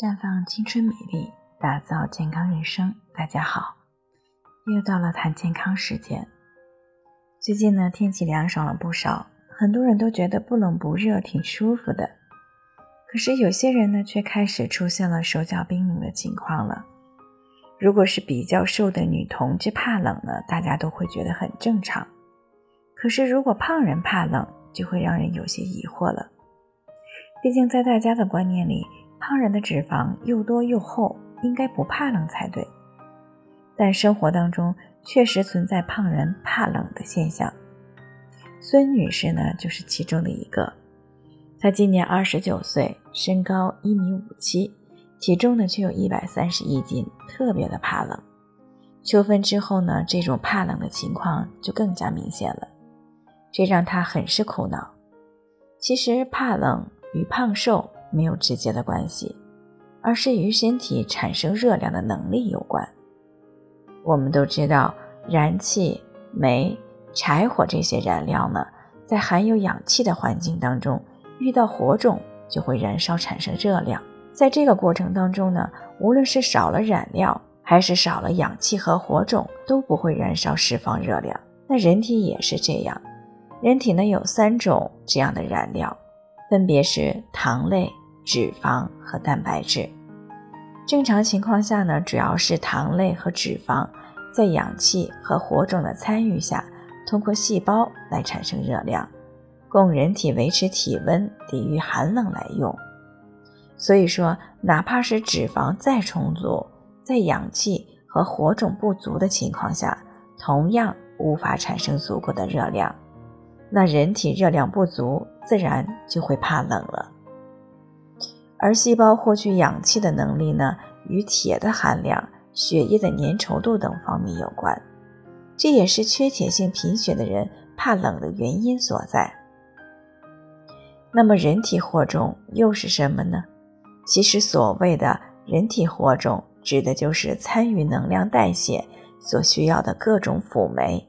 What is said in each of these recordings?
绽放青春美丽，打造健康人生。大家好，又到了谈健康时间。最近呢，天气凉爽了不少，很多人都觉得不冷不热，挺舒服的。可是有些人呢，却开始出现了手脚冰冷的情况了。如果是比较瘦的女同志怕冷呢，大家都会觉得很正常。可是如果胖人怕冷，就会让人有些疑惑了。毕竟在大家的观念里，胖人的脂肪又多又厚，应该不怕冷才对。但生活当中确实存在胖人怕冷的现象。孙女士呢，就是其中的一个。她今年二十九岁，身高一米五七，体重呢却有一百三十一斤，特别的怕冷。秋分之后呢，这种怕冷的情况就更加明显了，这让她很是苦恼。其实怕冷与胖瘦。没有直接的关系，而是与身体产生热量的能力有关。我们都知道，燃气、煤、柴火这些燃料呢，在含有氧气的环境当中，遇到火种就会燃烧产生热量。在这个过程当中呢，无论是少了燃料，还是少了氧气和火种，都不会燃烧释放热量。那人体也是这样，人体呢有三种这样的燃料，分别是糖类。脂肪和蛋白质，正常情况下呢，主要是糖类和脂肪在氧气和火种的参与下，通过细胞来产生热量，供人体维持体温、抵御寒冷来用。所以说，哪怕是脂肪再充足，在氧气和火种不足的情况下，同样无法产生足够的热量。那人体热量不足，自然就会怕冷了。而细胞获取氧气的能力呢，与铁的含量、血液的粘稠度等方面有关，这也是缺铁性贫血的人怕冷的原因所在。那么，人体火种又是什么呢？其实，所谓的人体火种，指的就是参与能量代谢所需要的各种辅酶，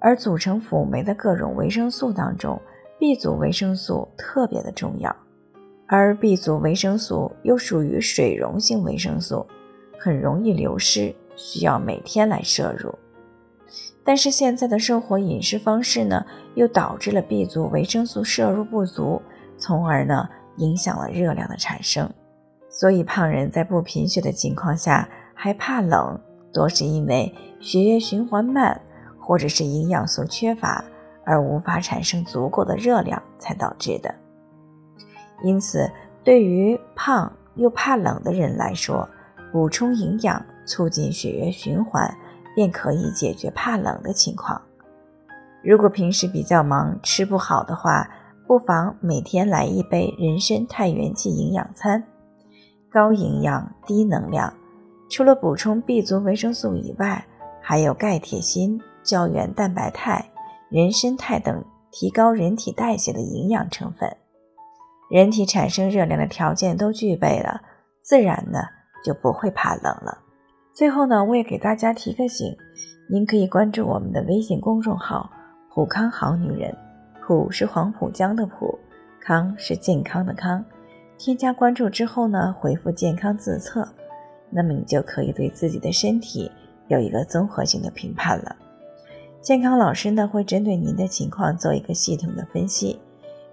而组成辅酶的各种维生素当中，B 族维生素特别的重要。而 B 族维生素又属于水溶性维生素，很容易流失，需要每天来摄入。但是现在的生活饮食方式呢，又导致了 B 族维生素摄入不足，从而呢影响了热量的产生。所以胖人在不贫血的情况下还怕冷，多是因为血液循环慢，或者是营养素缺乏，而无法产生足够的热量才导致的。因此，对于胖又怕冷的人来说，补充营养、促进血液循环，便可以解决怕冷的情况。如果平时比较忙，吃不好的话，不妨每天来一杯人参肽元气营养餐，高营养、低能量。除了补充 B 族维生素以外，还有钙、铁、锌、胶原蛋白、肽、人参肽等提高人体代谢的营养成分。人体产生热量的条件都具备了，自然呢就不会怕冷了。最后呢，我也给大家提个醒，您可以关注我们的微信公众号“普康好女人”，普是黄浦江的浦，康是健康的康。添加关注之后呢，回复“健康自测”，那么你就可以对自己的身体有一个综合性的评判了。健康老师呢会针对您的情况做一个系统的分析。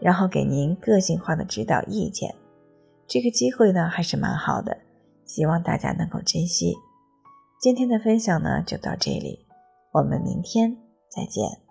然后给您个性化的指导意见，这个机会呢还是蛮好的，希望大家能够珍惜。今天的分享呢就到这里，我们明天再见。